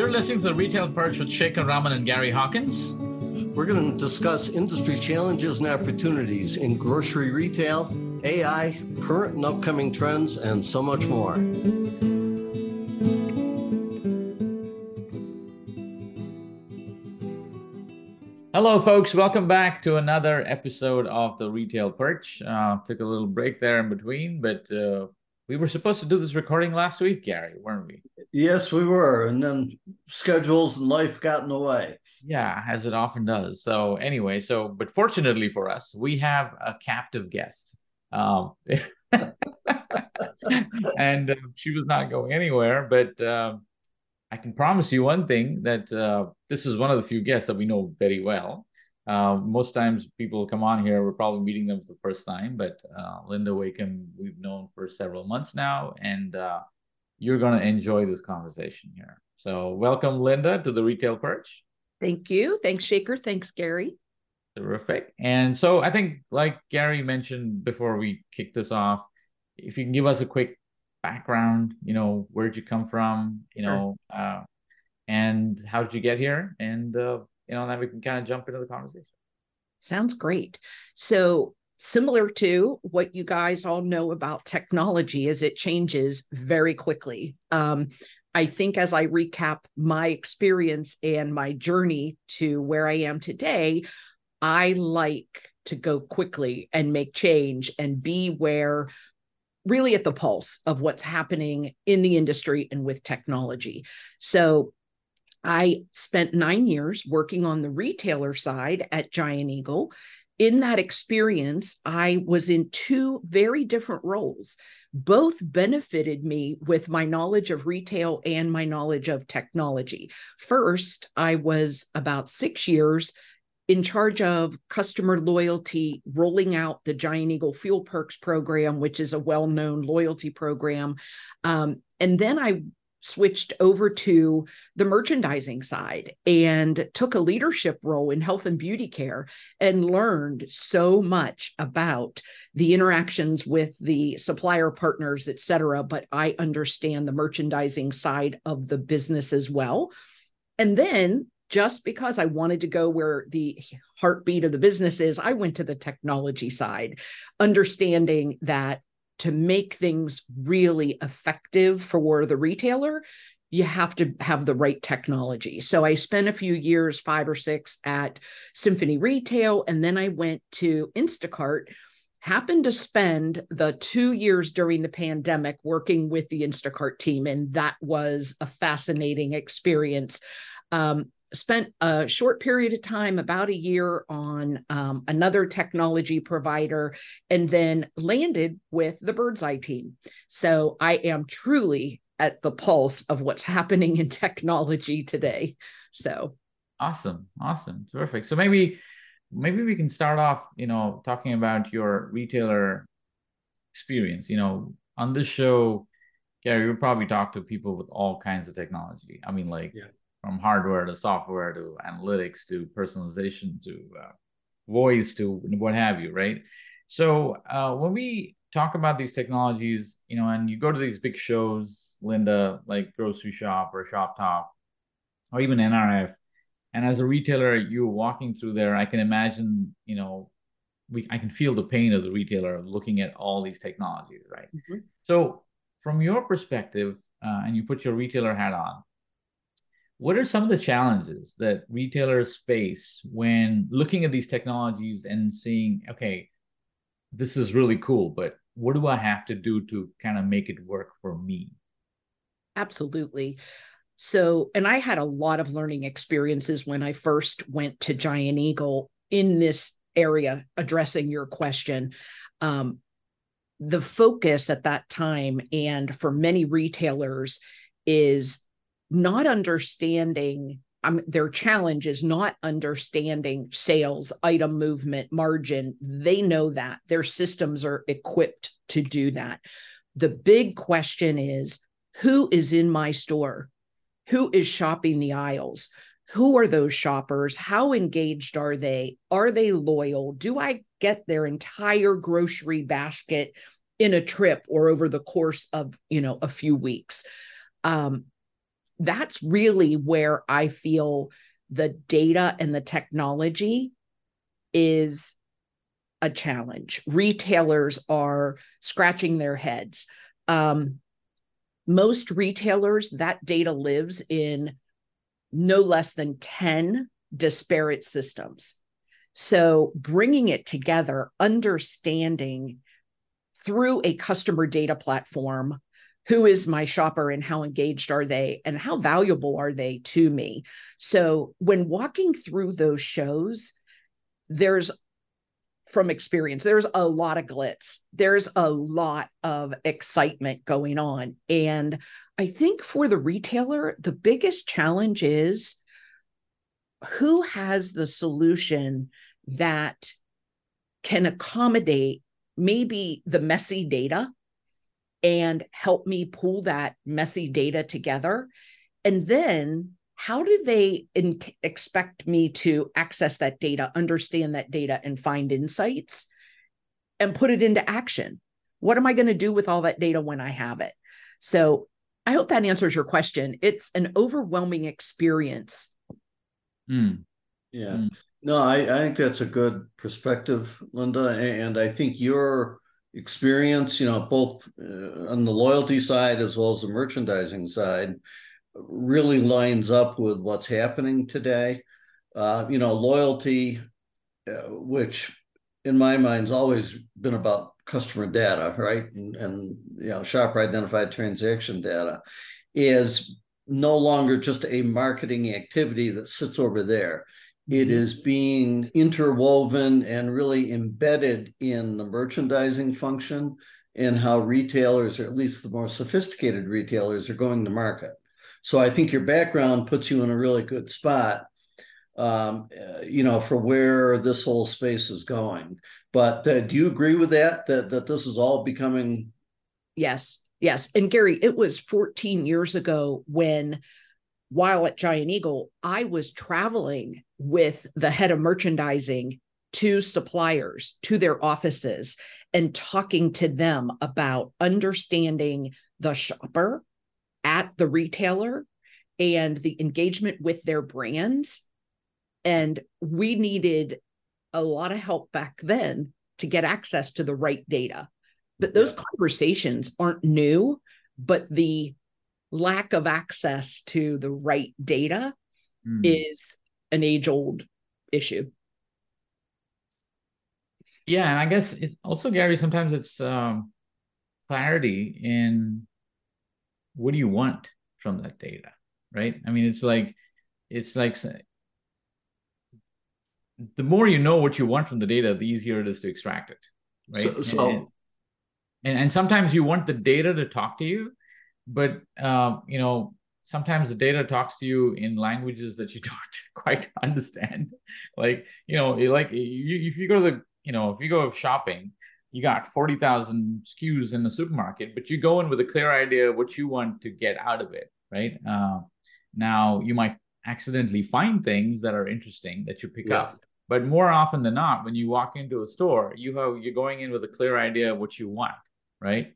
You're listening to the Retail Perch with Shekar Raman and Gary Hawkins. We're going to discuss industry challenges and opportunities in grocery retail, AI, current and upcoming trends, and so much more. Hello, folks. Welcome back to another episode of the Retail Perch. Uh, took a little break there in between, but uh, we were supposed to do this recording last week, Gary, weren't we? Yes, we were. And then schedules and life got in the way. Yeah, as it often does. So, anyway, so, but fortunately for us, we have a captive guest. Um, and uh, she was not going anywhere, but uh, I can promise you one thing that uh, this is one of the few guests that we know very well. Uh, most times people come on here, we're probably meeting them for the first time, but uh, Linda Wakim, we've known for several months now, and uh, you're going to enjoy this conversation here. So, welcome, Linda, to the Retail Perch. Thank you. Thanks, Shekar. Thanks, Gary. Terrific. And so, I think, like Gary mentioned before we kick this off, if you can give us a quick background, you know, where'd you come from, you know, sure. uh, and how did you get here? And uh, you know, then we can kind of jump into the conversation. Sounds great. So, similar to what you guys all know about technology, as it changes very quickly. Um, I think as I recap my experience and my journey to where I am today, I like to go quickly and make change and be where really at the pulse of what's happening in the industry and with technology. So I spent nine years working on the retailer side at Giant Eagle. In that experience, I was in two very different roles. Both benefited me with my knowledge of retail and my knowledge of technology. First, I was about six years in charge of customer loyalty, rolling out the Giant Eagle Fuel Perks program, which is a well known loyalty program. Um, and then I switched over to the merchandising side and took a leadership role in health and beauty care and learned so much about the interactions with the supplier partners et cetera. But i understand the merchandising side of the business as well. And then just because I wanted to go where the heartbeat of the business is, I went to the technology side, understanding that to make things really effective for the retailer, you have to have the right technology. So I spent a few years, five or six, at Symphony Retail, and then I went to Instacart. Happened to spend the two years during the pandemic working with the Instacart team, and that was a fascinating experience. Um, spent a short period of time, about a year, on um, another technology provider, and then landed with the Birdzi team. So I am truly at the pulse of what's happening in technology today. So awesome, awesome, terrific. So maybe maybe we can start off, you know, talking about your retailer experience. You know, on this show, Gary, you probably talk to people with all kinds of technology. I mean, like. Yeah from hardware to software to analytics to personalization to uh, voice to what have you, right? So uh, when we talk about these technologies, you know, and you go to these big shows, Linda, like Groceryshop or Shoptalk, or even NRF, and as a retailer, you're walking through there. I can imagine, you know, we I can feel the pain of the retailer looking at all these technologies, right? Mm-hmm. So from your perspective, uh, and you put your retailer hat on, what are some of the challenges that retailers face when looking at these technologies and seeing, okay, this is really cool, but what do I have to do to kind of make it work for me? Absolutely. So, and I had a lot of learning experiences when I first went to Giant Eagle in this area addressing your question. Um, the focus at that time and for many retailers is not understanding um, their challenge is not understanding sales, item movement, margin. They know that their systems are equipped to do that. The big question is who is in my store? Who is shopping the aisles? Who are those shoppers? How engaged are they? Are they loyal? Do I get their entire grocery basket in a trip or over the course of, you know, a few weeks? Um, that's really where I feel the data and the technology is a challenge. Retailers are scratching their heads. Um, most retailers, that data lives in no less than 10 disparate systems. So, bringing it together, understanding through a customer data platform who is my shopper and how engaged are they and how valuable are they to me. So, when walking through those shows, there's from experience, there's a lot of glitz, there's a lot of excitement going on. And I think for the retailer, the biggest challenge is who has the solution that can accommodate maybe the messy data and help me pull that messy data together and then how do they in- expect me to access that data understand that data and find insights and put it into action what am i going to do with all that data when i have it so i hope that answers your question it's an overwhelming experience Mm. Yeah. Mm. No, I, I think that's a good perspective, Linda. And I think your experience, you know, both uh, on the loyalty side as well as the merchandising side, really lines up with what's happening today. Uh, you know, loyalty, uh, which in my mind has always been about customer data, right? And, and you know, shopper identified transaction data is no longer just a marketing activity that sits over there. It mm-hmm. being interwoven and really embedded in the merchandising function and how retailers, or at least the more sophisticated retailers, are going to market. So I think your background puts you in a really good spot, um, uh, you know, for where this whole space is going. But uh, do you agree with that? That that this is all becoming? Yes, Yes. And Gary, it was 14 years ago when, while at Giant Eagle, I was traveling with the head of merchandising to suppliers, to their offices, and talking to them about understanding the shopper at the retailer and the engagement with their brands. And we needed a lot of help back then to get access to the right data but those yeah. conversations aren't new, but the lack of access to the right data mm. is an age old issue. Yeah, and I guess it's also Gary. Sometimes it's um, clarity in what do you want from that data, right? I mean, it's like it's like the more you know what you want from the data, the easier it is to extract it, right? So, so and, and and sometimes you want the data to talk to you but uh, you know sometimes the data talks to you in languages that you don't quite understand like you know like you, if you go to the you know if you go shopping you got 40,000 SKUs in the supermarket but you go in with a clear idea of what you want to get out of it right uh, now you might accidentally find things that are interesting that you pick yeah. up but more often than not when you walk into a store you have you're going in with a clear idea of what you want right?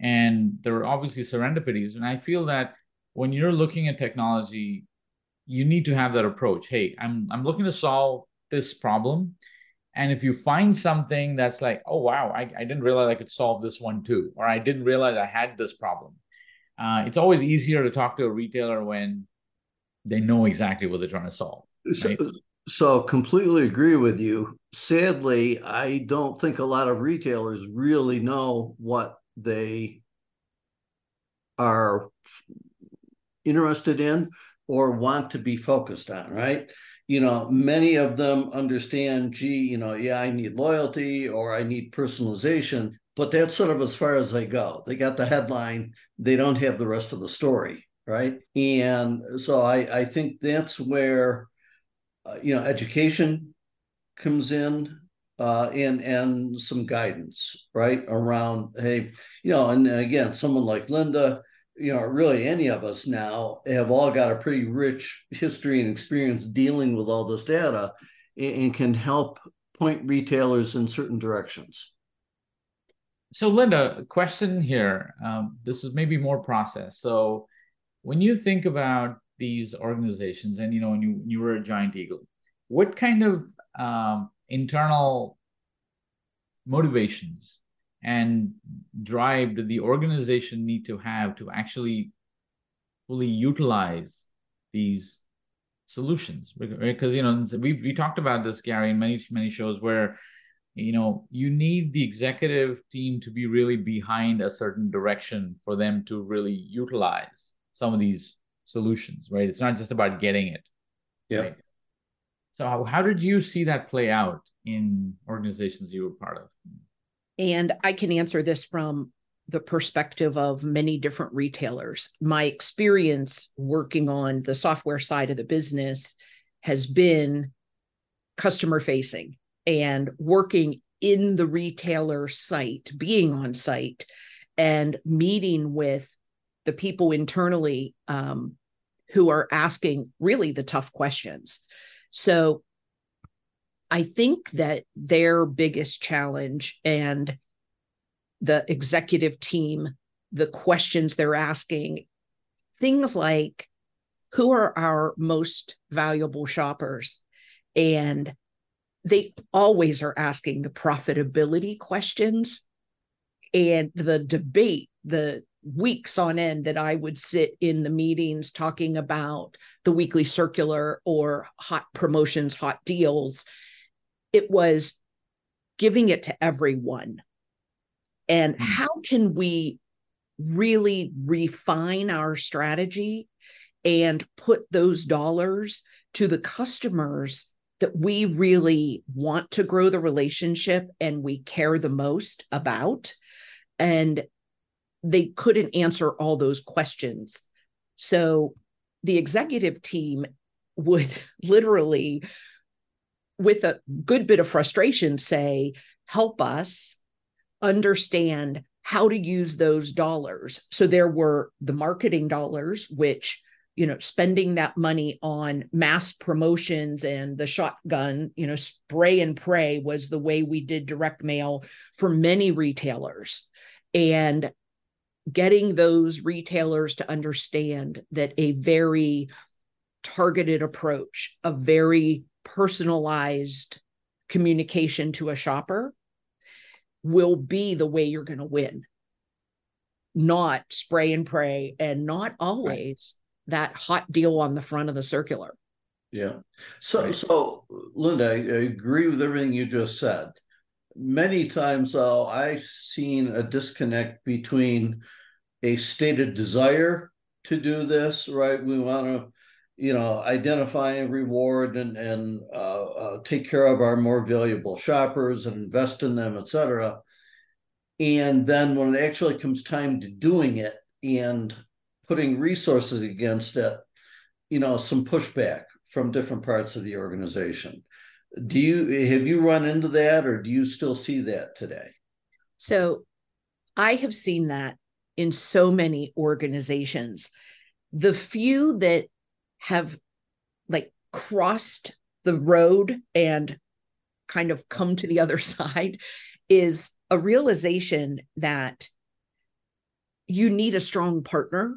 And there are obviously serendipities. And I feel that when you're looking at technology, you need to have that approach. Hey, I'm I'm looking to solve this problem. And if you find something that's like, oh wow, I, I didn't realize I could solve this one too, or I didn't realize I had this problem. Uh, it's always easier to talk to a retailer when they know exactly what they're trying to solve. Right? So, so completely agree with you. Sadly, I don't think a lot of retailers really know what they are interested in or want to be focused on, right? You know, many of them understand, gee, you know, yeah, I need loyalty or I need personalization, but that's sort of as far as they go. They got the headline, they don't have the rest of the story, right? And so I, I think that's where uh, you know, education comes in uh, and and some guidance, right, around hey, you know, and again, someone like Linda, you know, really any of us now have all got a pretty rich history and experience dealing with all this data, and, and can help point retailers in certain directions. So, Linda, question here. Um, this is maybe more process. So, when you think about these organizations and you know when you when you were a giant eagle what kind of um, internal motivations and drive that the organization need to have to actually fully utilize these solutions. Because you know we we talked about this Gary in many many shows where you know you need the executive team to be really behind a certain direction for them to really utilize some of these solutions right? It's not just about getting it. Yeah. Right? So how, how did you see that play out in organizations you were part of and i can answer this from the perspective of many different retailers. My experience working on the software side of the business has been customer facing and working in the retailer site, being on site and meeting with the people internally um, who are asking really the tough questions. So I think that their biggest challenge and the executive team, the questions they're asking, things like who are our most valuable shoppers? And they always are asking the profitability questions and the debate, the weeks on end that I would sit in the meetings talking about the weekly circular or hot promotions, hot deals. It was giving it to everyone and mm-hmm. how can we really refine our strategy and put those dollars to the customers that we really want to grow the relationship and we care the most about and they couldn't answer all those questions so the executive team would literally with a good bit of frustration say help us understand how to use those dollars. So there were the marketing dollars, which, you know, spending that money on mass promotions and the shotgun, you know, spray and pray was the way we did direct mail for many retailers. And getting those retailers to understand that a very targeted approach, a very personalized communication to a shopper will be the way you're going to win not spray and pray and not always right. that hot deal on the front of the circular yeah so right. so linda I, I agree with everything you just said many times though i've seen a disconnect between a stated desire to do this right we want to you know, identify and reward and and uh, uh, take care of our more valuable shoppers and invest in them, et cetera. And then when it actually comes time to doing it and putting resources against it, you know, some pushback from different parts of the organization. Do you have you run into that, or do you still see that today? So, I have seen that in so many organizations. The few that have like crossed the road and kind of come to the other side is a realization that you need a strong partner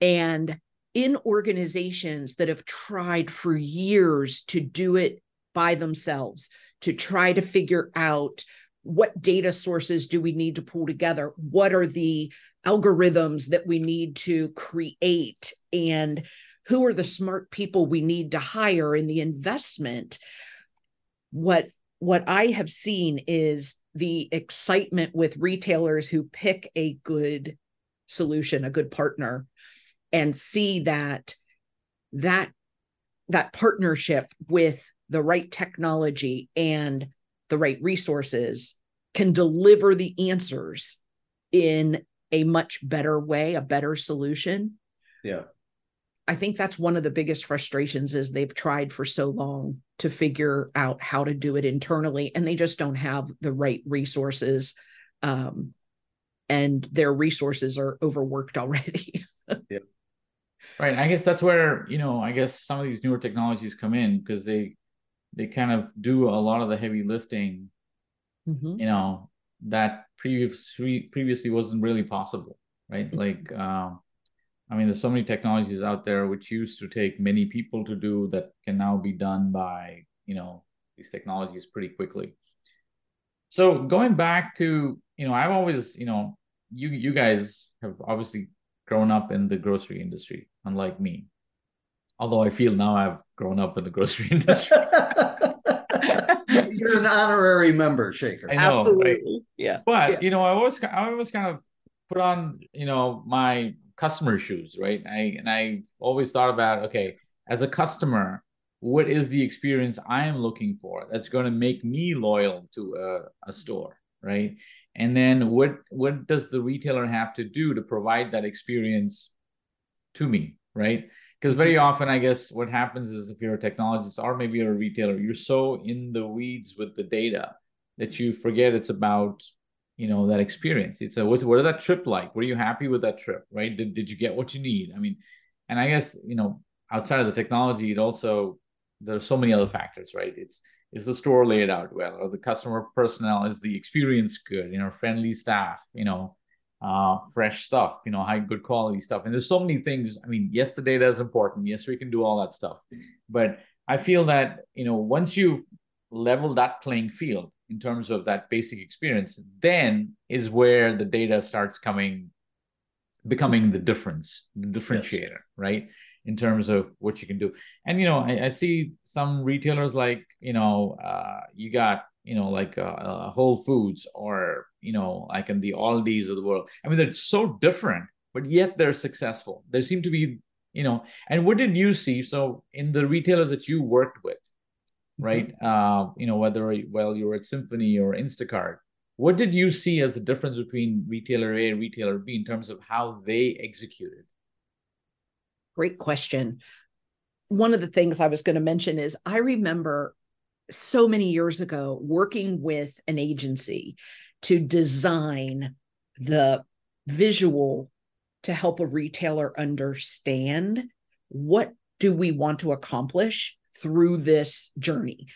and in organizations that have tried for years to do it by themselves to try to figure out what data sources do we need to pull together? What are the algorithms that we need to create? And who are the smart people we need to hire in the investment? What what i have seen is the excitement with retailers who pick a good solution a good partner and see that that that partnership with the right technology and the right resources can deliver the answers in a much better way, a better solution. Yeah. I think that's one of the biggest frustrations is they've tried for so long to figure out how to do it internally and they just don't have the right resources um, and their resources are overworked already. yeah. Right. I guess that's where, you know, I guess some of these newer technologies come in because they they kind of do a lot of the heavy lifting, mm-hmm. you know, that previously previously wasn't really possible, right? Mm-hmm. Like um, I mean, there's so many technologies out there which used to take many people to do that can now be done by, you know, these technologies pretty quickly. So going back to, you know, I've always, you know, you you guys have obviously grown up in the grocery industry, unlike me. Although I feel now I've grown up in the grocery industry. You're an honorary member, Shekar. I know, Absolutely. right? Yeah. But Yeah. you know, I always I always kind of put on, you know, my customer shoes, right? I and I always thought about, okay, as a customer, what is the experience I am looking for that's going to make me loyal to a, a store, right? And then what what does the retailer have to do to provide that experience to me, right? Because very mm-hmm. often, I guess what happens is if you're a technologist or maybe you're a retailer, you're so in the weeds with the data that you forget it's about you know that experience. It's a what what is that trip like? Were you happy with that trip, right? Did did you get what you need? I mean, and I guess you know outside of the technology, it also there's so many other factors, right? It's is the store laid out well, or the customer personnel is the experience good, you know, friendly staff, you know, uh, fresh stuff, you know, high good quality stuff. And there's so many things. I mean, yes, the data is important. Yes, we can do all that stuff, but I feel that you know once you level that playing field in terms of that basic experience, then is where the data starts coming, becoming the difference, the differentiator, right? In terms of what you can do. And, you know, I, I see some retailers like, you know, uh, you got, you know, like uh, uh, Whole Foods or, you know, like in the Aldi's of the world. I mean, they're so different, but yet they're successful. There seem to be, you know, and what did you see? So in the retailers that you worked with, right? Uh, you know, whether well you were at Symphony or Instacart, what did you see as the difference between retailer A and retailer B in terms of how they executed? Great question. One of the things I was going to mention is I remember so many years ago working with an agency to design the visual to help a retailer understand what do we want to accomplish through this journey.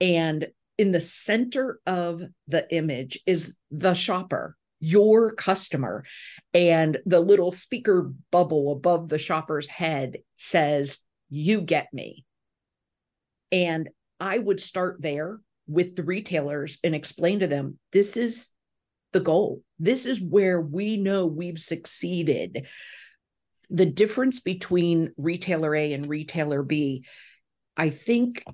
And in the center of the image is the shopper, your customer. And the little speaker bubble above the shopper's head says, You get me. And I would start there with the retailers and explain to them this is the goal. This is where we know we've succeeded. The difference between retailer A and retailer B, I think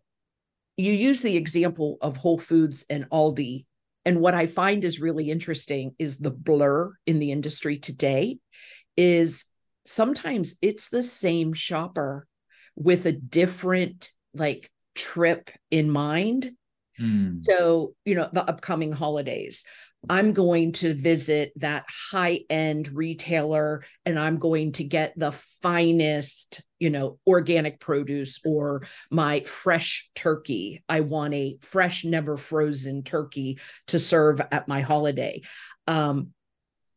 you use the example of Whole Foods and Aldi. And what I find is really interesting is the blur in the industry today is sometimes it's the same shopper with a different like trip in mind. Mm. So, you know, the upcoming holidays, I'm going to visit that high end retailer and I'm going to get the finest, you know, organic produce or my fresh turkey. I want a fresh, never frozen turkey to serve at my holiday. Um,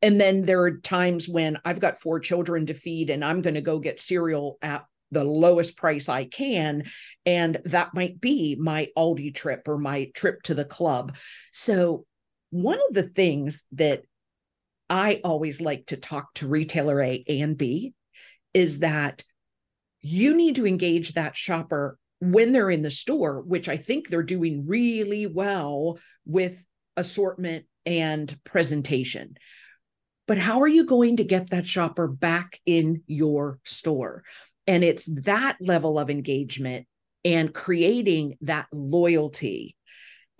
and then there are times when I've got four children to feed and I'm going to go get cereal at the lowest price I can. And that might be my Aldi trip or my trip to the club. So, one of the things that I always like to talk to retailer A and B is that you need to engage that shopper when they're in the store, which I think they're doing really well with assortment and presentation. But how are you going to get that shopper back in your store? And it's that level of engagement and creating that loyalty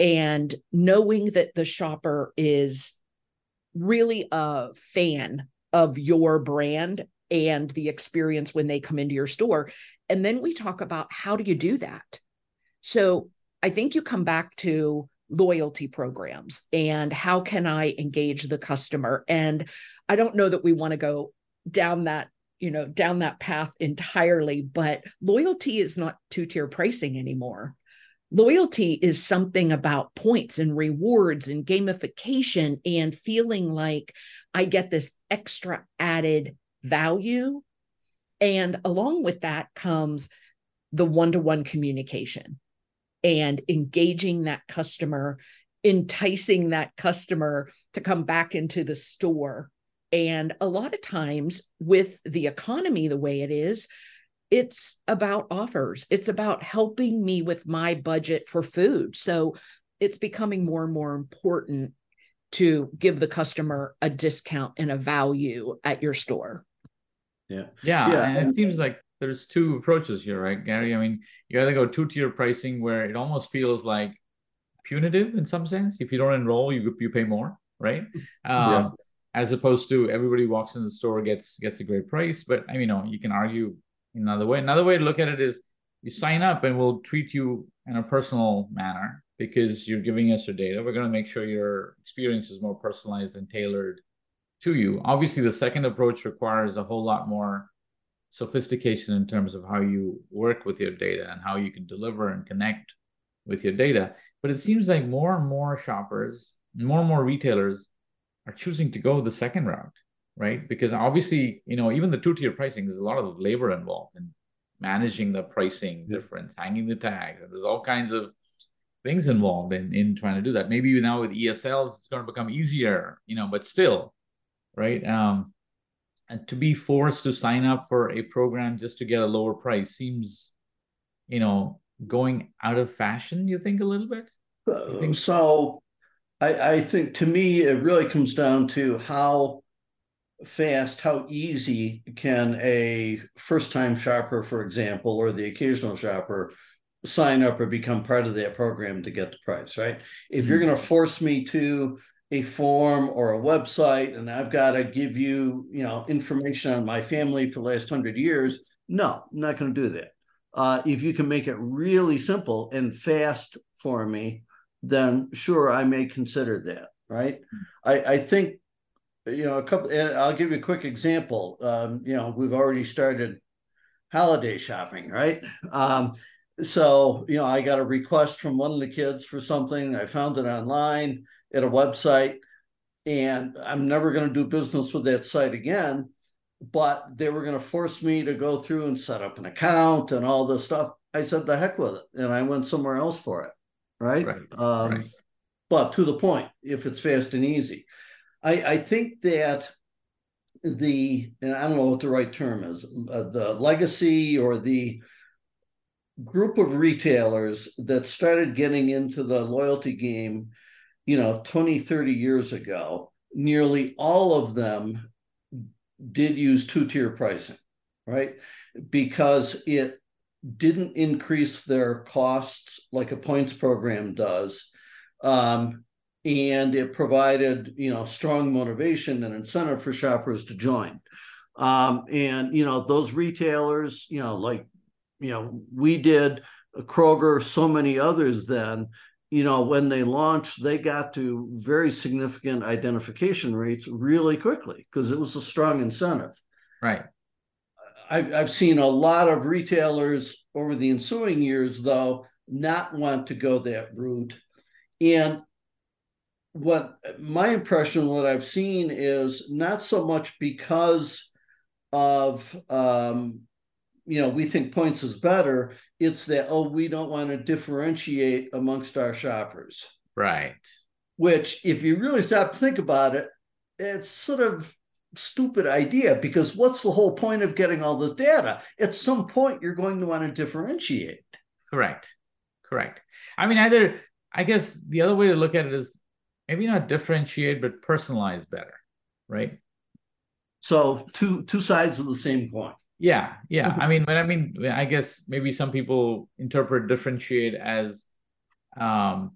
and knowing that the shopper is really a fan of your brand and the experience when they come into your store. And then we talk about how do you do that? So I think you come back to loyalty programs and how can I engage the customer? And I don't know that we want to go down that you know down that path entirely but loyalty is not two tier pricing anymore loyalty is something about points and rewards and gamification and feeling like I get this extra added value. And along with that comes the one to one communication and engaging that customer, enticing that customer to come back into the store And a lot of times, with the economy the way it is, it's about offers. It's about helping me with my budget for food. So it's becoming more and more important to give the customer a discount and a value at your store. Yeah. Yeah. yeah. And it seems like there's two approaches here, right, Gary? I mean, you either go two tier pricing where it almost feels like punitive in some sense. If you don't enroll, you you pay more, right? Um, yeah. As opposed to everybody walks in the store gets gets a great price. But I mean, you know, you can argue another way. Another way to look at it is you sign up and we'll treat you in a personal manner because you're giving us your data. We're going to make sure your experience is more personalized and tailored to you. Obviously, the second approach requires a whole lot more sophistication in terms of how you work with your data and how you can deliver and connect with your data. But it seems like more and more shoppers, more and more retailers are choosing to go the second route, right? Because obviously, you know, even the two-tier pricing, there's a lot of labor involved in managing the pricing difference, hanging the tags, and there's all kinds of things involved in in trying to do that. Maybe now with ESLs, it's going to become easier, you know, but still, right? Um, and to be forced to sign up for a program just to get a lower price seems, you know, going out of fashion. You think a little bit? Uh, so, I, I think to me it really comes down to how fast, how easy can a first-time shopper, for example, or the occasional shopper sign up or become part of that program to get the price, right? If you're mm-hmm. going to force me to a form or a website and I've got to give you, you know, information on my family for the last hundred years, no, I'm not going to do that. Uh, if you can make it really simple and fast for me, then sure, I may consider that. Right? Mm-hmm. I, I think, you know, a couple. I'll give you a quick example. Um, you know, we've already started holiday shopping, right? Um, so you know i got a request from one of the kids for something i found it online at a website and i'm never going to do business with that site again but they were going to force me to go through and set up an account and all this stuff i said the heck with it and i went somewhere else for it right, right. Um, right. but to the point if it's fast and easy i i think that the and i don't know what the right term is uh, the legacy or the group of retailers that started getting into the loyalty game, you know, 20, 30 years ago, nearly all of them did use two tier pricing, right? Because it didn't increase their costs like a points program does. Um, and it provided, you know, strong motivation and incentive for shoppers to join. Um, and, you know, those retailers, you know, like you know, we did Kroger, so many others then, you know, when they launched, they got to very significant identification rates really quickly because it was a strong incentive. Right. I've, I've seen a lot of retailers over the ensuing years, though, not want to go that route. And what my impression, what I've seen is not so much because of um, you know, we think points is better. It's that, oh, we don't want to differentiate amongst our shoppers. Right. Which, if you really stop to think about it, it's sort of stupid idea because what's the whole point of getting all this data? At some point, you're going to want to differentiate. Correct. Correct. I mean, either, I guess the other way to look at it is maybe not differentiate, but personalize better. Right. So, two two sides of the same coin. Yeah, yeah. Mm-hmm. I mean, but I mean, I guess maybe some people interpret differentiate as um,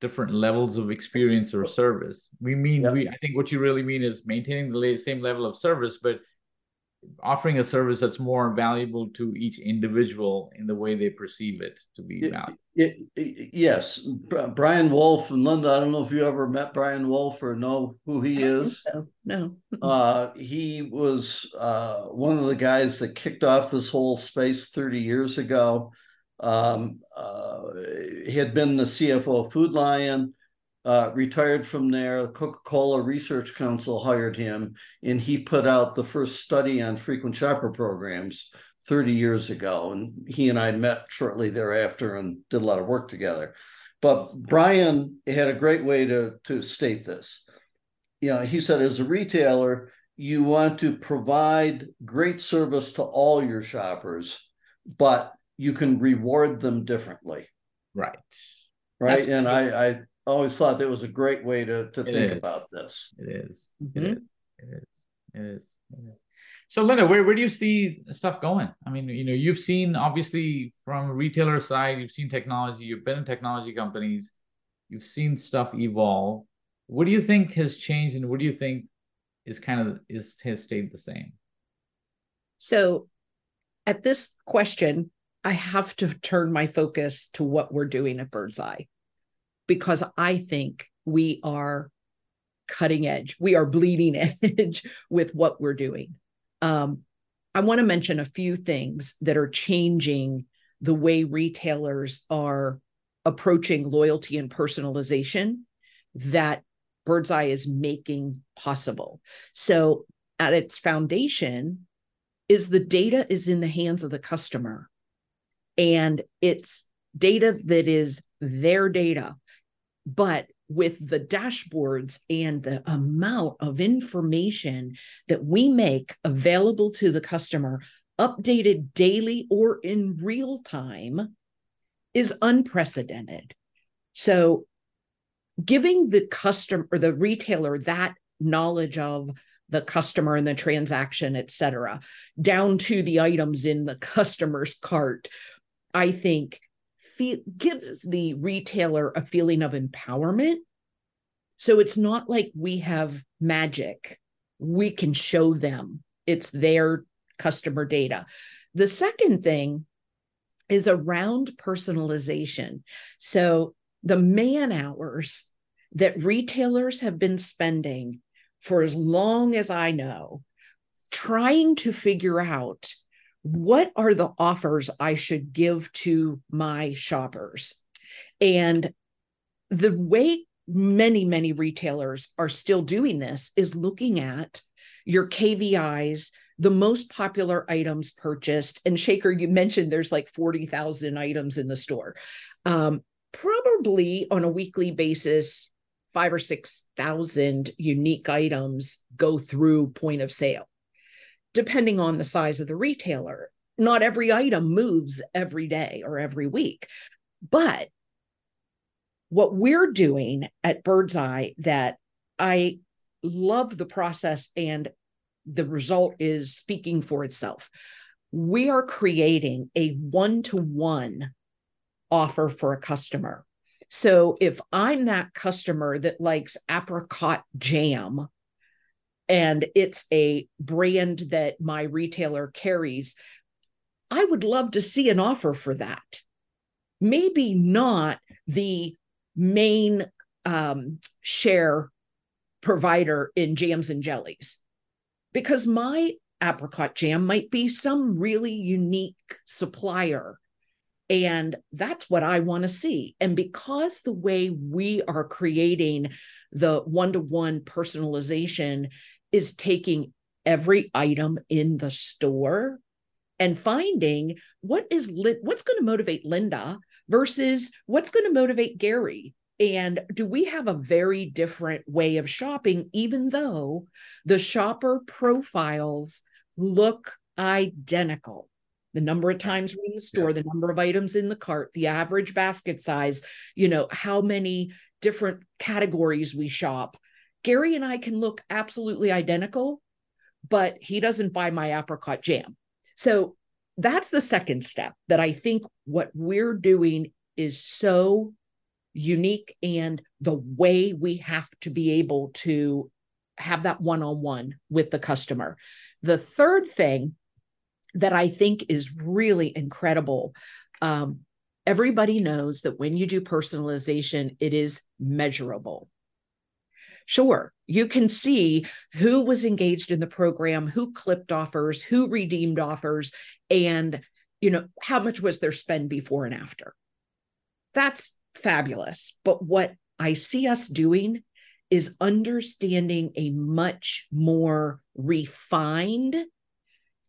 different levels of experience or service. We mean we. I think what you really mean is maintaining the same level of service, but offering a service that's more valuable to each individual in the way they perceive it to be valuable. It, it, yes, Brian Woolf and Linda. I don't know if you ever met Brian Woolf or know who he is. So. No, uh, he was uh, one of the guys that kicked off this whole space thirty years ago. Um, uh, he had been the CFO of Food Lion uh, retired from there. Coca Cola Research Council hired him, and he put out the first study on frequent shopper programs 30 years ago. And he and I met shortly thereafter and did a lot of work together. But Brian had a great way to, to state this. You know, he said, as a retailer, you want to provide great service to all your shoppers, but you can reward them differently. Right. Right. That's and I, I always thought that was a great way to, to think is. about this. It is. Mm-hmm. It is. It is. It is. It is. So Linda, where, where do you see stuff going? I mean, you know, you've seen obviously from a retailer side, you've seen technology, you've been in technology companies, you've seen stuff evolve. What do you think has changed and what do you think is kind of is has stayed the same? So at this question, I have to turn my focus to what we're doing at Birdzi because I think we are cutting edge. We are bleeding edge with what we're doing. Um, I want to mention a few things that are changing the way retailers are approaching loyalty and personalization that Birdzi is making possible. So, at its foundation, is the data is in the hands of the customer, and it's data that is their data, but with the dashboards and the amount of information that we make available to the customer, updated daily or in real time, is unprecedented. So, giving the customer or the retailer that knowledge of the customer and the transaction, et cetera, down to the items in the customer's cart, I think feel, gives the retailer a feeling of empowerment. So it's not like we have magic. We can show them it's their customer data. The second thing is around personalization. So the man hours that retailers have been spending for as long as I know, trying to figure out what are the offers I should give to my shoppers. And the way many, many retailers are still doing this is looking at your KVIs, the most popular items purchased. And Shekar, you mentioned there's like 40,000 items in the store. Um, probably on a weekly basis, five or 6,000 unique items go through point of sale depending on the size of the retailer. Not every item moves every day or every week. But what we're doing at Birdzi that I love the process and the result is speaking for itself. We are creating a one to one offer for a customer. So if I'm that customer that likes apricot jam, and it's a brand that my retailer carries, I would love to see an offer for that. Maybe not the main um, share provider in jams and jellies, because my apricot jam might be some really unique supplier. And that's what I want to see. And because the way we are creating the one to one personalization is taking every item in the store and finding what is what's going to motivate Linda versus what's going to motivate Gary. And do we have a very different way of shopping, even though the shopper profiles look identical? The number of times we're in the store, yeah. the number of items in the cart, the average basket size, you know, how many different categories we shop. Gary and I can look absolutely identical, but he doesn't buy my apricot jam. So that's the second step that I think what we're doing is so unique and the way we have to be able to have that one on one with the customer. The third thing that I think is really incredible. Um, everybody knows that when you do personalization, it is measurable. Sure, you can see who was engaged in the program, who clipped offers, who redeemed offers, and you know how much was their spend before and after. That's fabulous. But what I see us doing is understanding a much more refined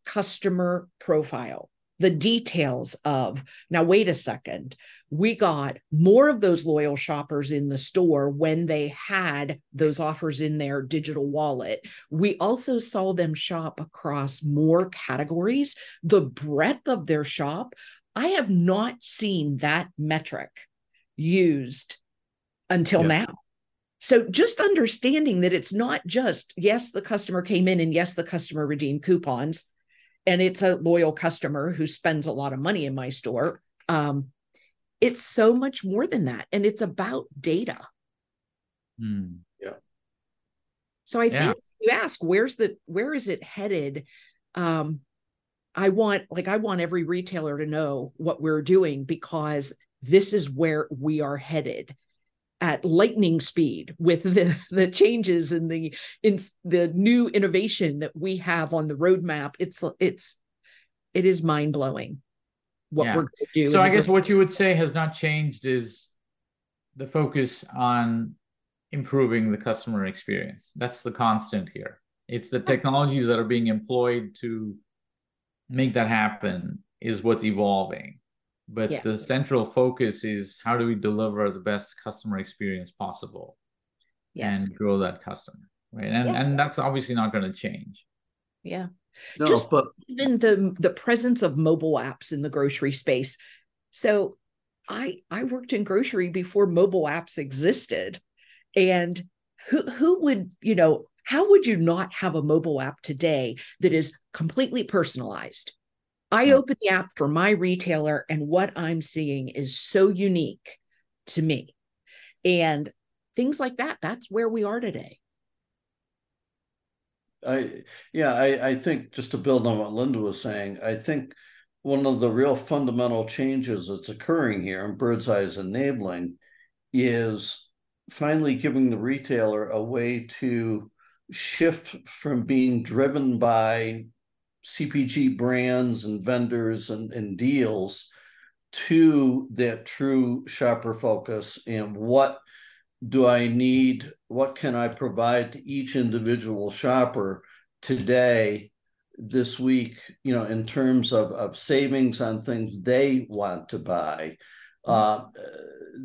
customer profile the details of now wait a second we got more of those loyal shoppers in the store when they had those offers in their digital wallet. We also saw them shop across more categories. The breadth of their shop i have not seen that metric used until now. So just understanding that it's not just yes the customer came in and yes the customer redeemed coupons and it's a loyal customer who spends a lot of money in my store um, it's so much more than that and it's about data. Mm, yeah. So i yeah. think you ask where's the where is it headed? Um i want like i want every retailer to know what we're doing because this is where we are headed at lightning speed with the the changes and the in the new innovation that we have on the roadmap. It's it's it is mind blowing what yeah. we're going to do so i guess what you would say has not changed is the focus on improving the customer experience. That's the constant here. It's the technologies that are being employed to make that happen is what's evolving but yeah. the central focus is how do we deliver the best customer experience possible yes. and grow that customer right and yeah. and that's obviously not going to change yeah no, just but even the the presence of mobile apps in the grocery space so i i worked in grocery before mobile apps existed and who who would you know how would you not have a mobile app today that is completely personalized I open the app for my retailer, and what I'm seeing is so unique to me. And things like that, that's where we are today. I yeah, I, I think just to build on what Linda was saying, I think one of the real fundamental changes that's occurring here in Birdzi is enabling is finally giving the retailer a way to shift from being driven by CPG brands and vendors and, and deals to that true shopper focus and what do I need? What can I provide to each individual shopper today, this week, you know, in terms of, of savings on things they want to buy? Uh,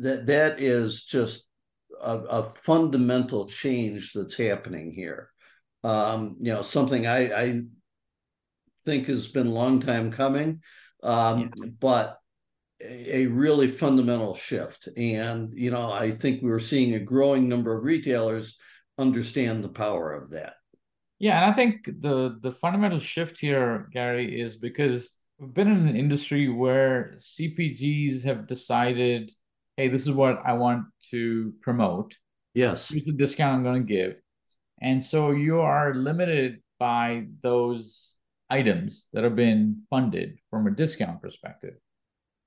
that that is just a, a, fundamental change that's happening here. Um, you know, something I, I think has been a long time coming, um, yeah. but a, a really fundamental shift. And, you know, I think we're seeing a growing number of retailers understand the power of that. Yeah, and I think the the fundamental shift here, Gary, is because we've been in an industry where CPGs have decided, hey, this is what I want to promote. Yes. Here's the discount I'm going to give. And so you are limited by those items that have been funded from a discount perspective.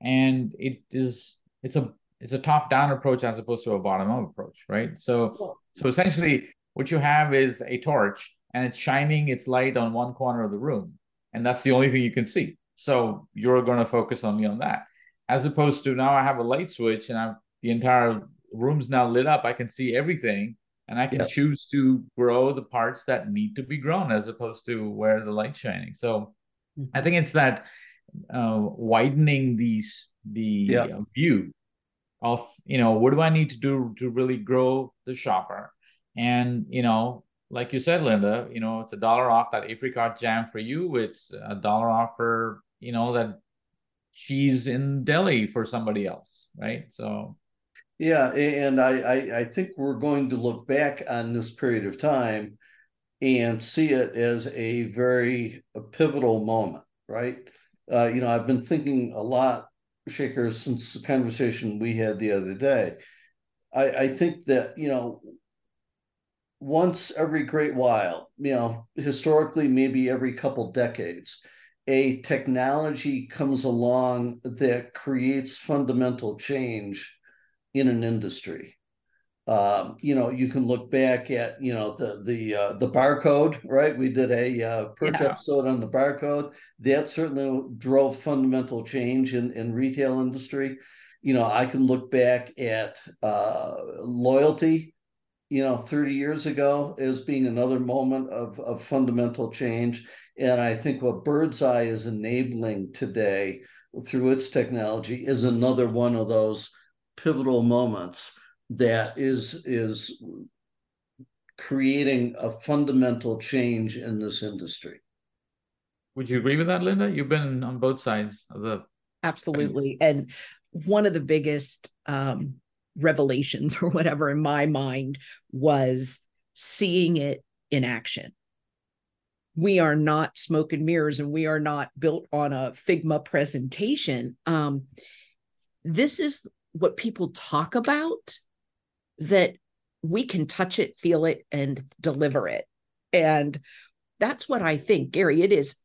And it is it's a it's a top down approach as opposed to a bottom up approach right? So so essentially what you have is a torch and it's shining its light on one corner of the room and that's the only thing you can see. So you're going to focus only on that. As opposed to now i have a light switch and i'm the entire room's now lit up. I can see everything and I can choose to grow the parts that need to be grown as opposed to where the light's shining. So mm-hmm. I think it's that uh, widening these the uh, view of you know what do I need to do to really grow the shopper, and you know like you said, Linda, you know it's a dollar off that apricot jam for you. It's a dollar off for you know that cheese in deli for somebody else, right? So yeah, and I, I, think we're going to look back on this period of time and see it as a very pivotal moment, right? Uh, you know, I've been thinking a lot, Shekar, since the conversation we had the other day. I, I think that you know, once every great while, you know, historically maybe every couple decades, a technology comes along that creates fundamental change in an industry. Um, you know, you can look back at you know the the uh, the barcode, right? We did a uh, perch yeah. episode on the barcode. That certainly drove fundamental change in in retail industry. You know, I can look back at uh, loyalty. you know 30 years ago as being another moment of, of fundamental change and i think what Birdzi is enabling today through its technology is another one of those pivotal moments that is is creating a fundamental change in this industry would you agree with that linda you've been on both sides of the absolutely and one of the biggest um, revelations or whatever in my mind was seeing it in action. We are not smoke and mirrors and we are not built on a Figma presentation. Um, this is what people talk about that we can touch it, feel it, and deliver it. And that's what I think, Gary. It is,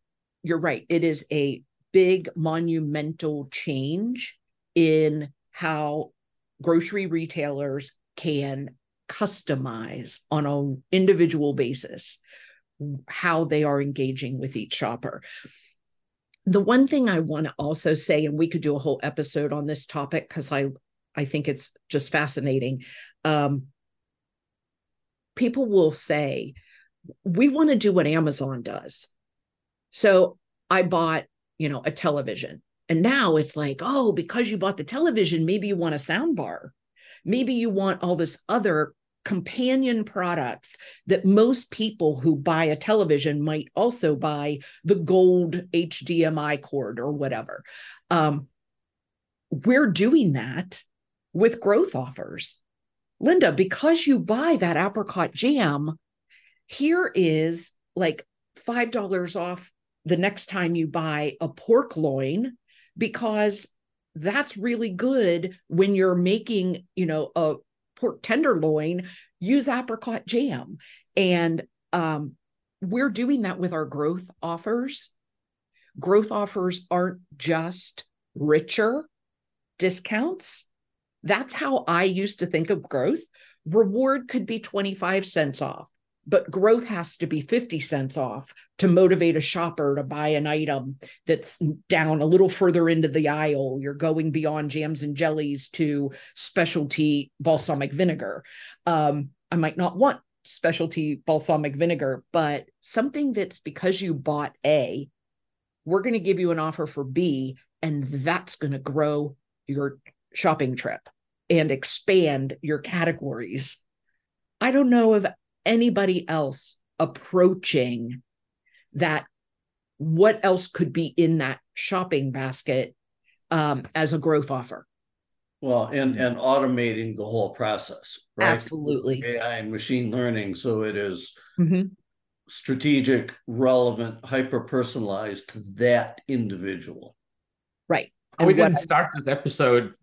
you're right. It is a big monumental change in how grocery retailers can customize on an individual basis how they are engaging with each shopper. The one thing I want to also say, and we could do a whole episode on this topic because I, I think it's just fascinating. Um, people will say, we want to do what Amazon does. So I bought, you know, a television and now it's like, oh, because you bought the television, maybe you want a sound bar. Maybe you want all this other companion products that most people who buy a television might also buy the gold HDMI cord or whatever. Um, we're doing that with growth offers. Linda, because you buy that apricot jam, here is like $5 off the next time you buy a pork loin because that's really good when you're making, you know, a pork tenderloin, use apricot jam. And um, we're doing that with our growth offers. Growth offers aren't just richer discounts. That's how I used to think of growth. Reward could be 25 cents off but growth has to be 50 cents off to motivate a shopper to buy an item that's down a little further into the aisle. You're going beyond jams and jellies to specialty balsamic vinegar. Um, I might not want specialty balsamic vinegar, but something that's because you bought A, we're going to give you an offer for B, and that's going to grow your shopping trip and expand your categories. I don't know if anybody else approaching that what else could be in that shopping basket um, as a growth offer? Well and and automating the whole process right? Absolutely. Ai and machine learning so it is mm-hmm. strategic relevant hyper personalized to that individual. Right. And we didn't start this episode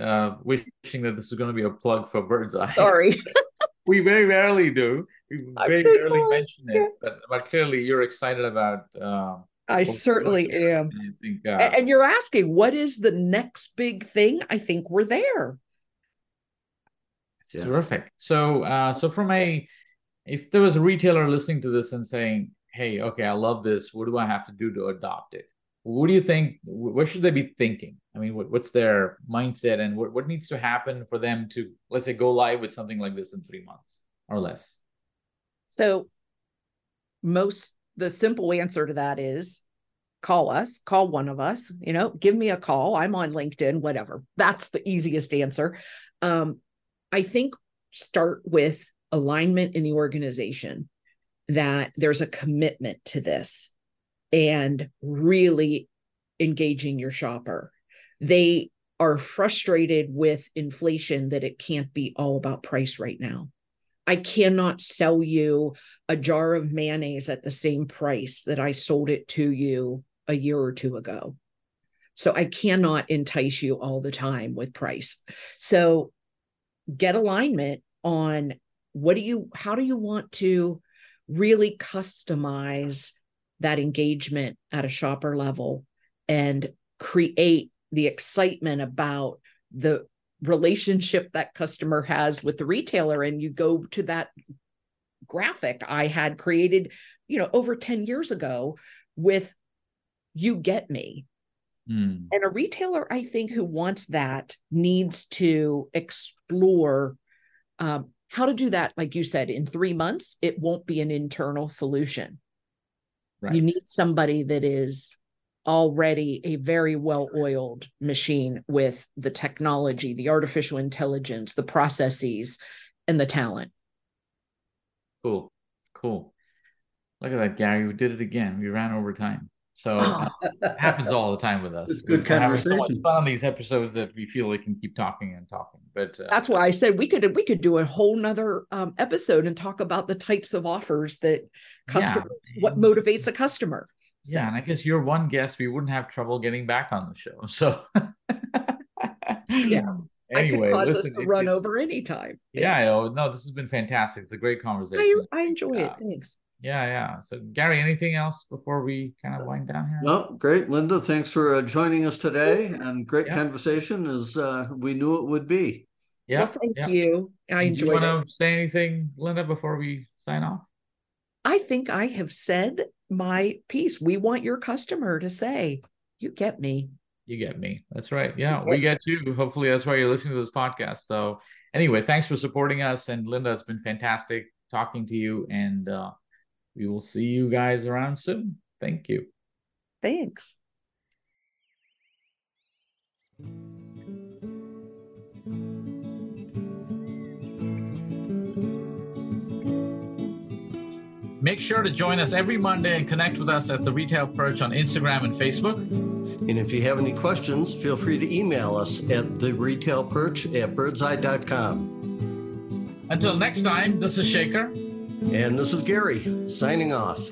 uh, wishing that this is going to be a plug for Birdzi sorry we very rarely do. We very so rarely sorry. mention it, but, but clearly you're excited about. Um, I certainly am. I think, uh, and you're asking, what is the next big thing? I think we're there. It's yeah. terrific. So, uh, so from a, if there was a retailer listening to this and saying, "Hey, okay, I love this. What do I have to do to adopt it?" What do you think? What should they be thinking? I mean, what, what's their mindset, and what, what needs to happen for them to, let's say, go live with something like this in three months or less? So, most the simple answer to that is call us, call one of us. You know, give me a call. I'm on LinkedIn, whatever. That's the easiest answer. Um, I think start with alignment in the organization that there's a commitment to this and really engaging your shopper. They are frustrated with inflation that it can't be all about price right now. I cannot sell you a jar of mayonnaise at the same price that I sold it to you a year or two ago. So I cannot entice you all the time with price. So get alignment on what do you, how do you want to really customize that engagement at a shopper level and create the excitement about the relationship that customer has with the retailer and you go to that graphic i had created you know over 10 years ago with you get me mm. and a retailer i think who wants that needs to explore um, how to do that, like you said, in three months, it won't be an internal solution. Right. You need somebody that is already a very well oiled machine with the technology, the artificial intelligence, the processes, and the talent. Cool. Cool. Look at that, Gary. We did it again. We ran over time. So uh, it happens all the time with us. It's good We're conversation. So much fun on these episodes that we feel we can keep talking and talking. But uh, that's why I said we could we could do a whole nother um, episode and talk about the types of offers that customers yeah. what motivates a customer. So. Yeah, and I guess you're one guest we wouldn't have trouble getting back on the show. So yeah. Anyway, I could cause listen, us to it, run over anytime. Yeah, yeah, oh, no, this has been fantastic. It's a great conversation. I, I enjoy it. Thanks. Yeah, yeah. So, Gary, anything else before we kind of wind down here? No, great, Linda. Thanks for uh, joining us today, and great yeah. conversation as uh, we knew it would be. Yeah, well, thank yeah. you. I enjoyed. Do you want to say anything, Linda, before we sign off? I think I have said my piece. We want your customer to say, "You get me." You get me. That's right. Yeah, we get you. Hopefully, that's why you're listening to this podcast. So, anyway, thanks for supporting us, and Linda, it's been fantastic talking to you, and. uh we will see you guys around soon. Thank you. Thanks. Make sure to join us every Monday and connect with us at the Retail Perch on Instagram and Facebook. And if you have any questions, feel free to email us at the retail perch at birdzi.com. Until next time, this is Shekar. And this is Gary signing off.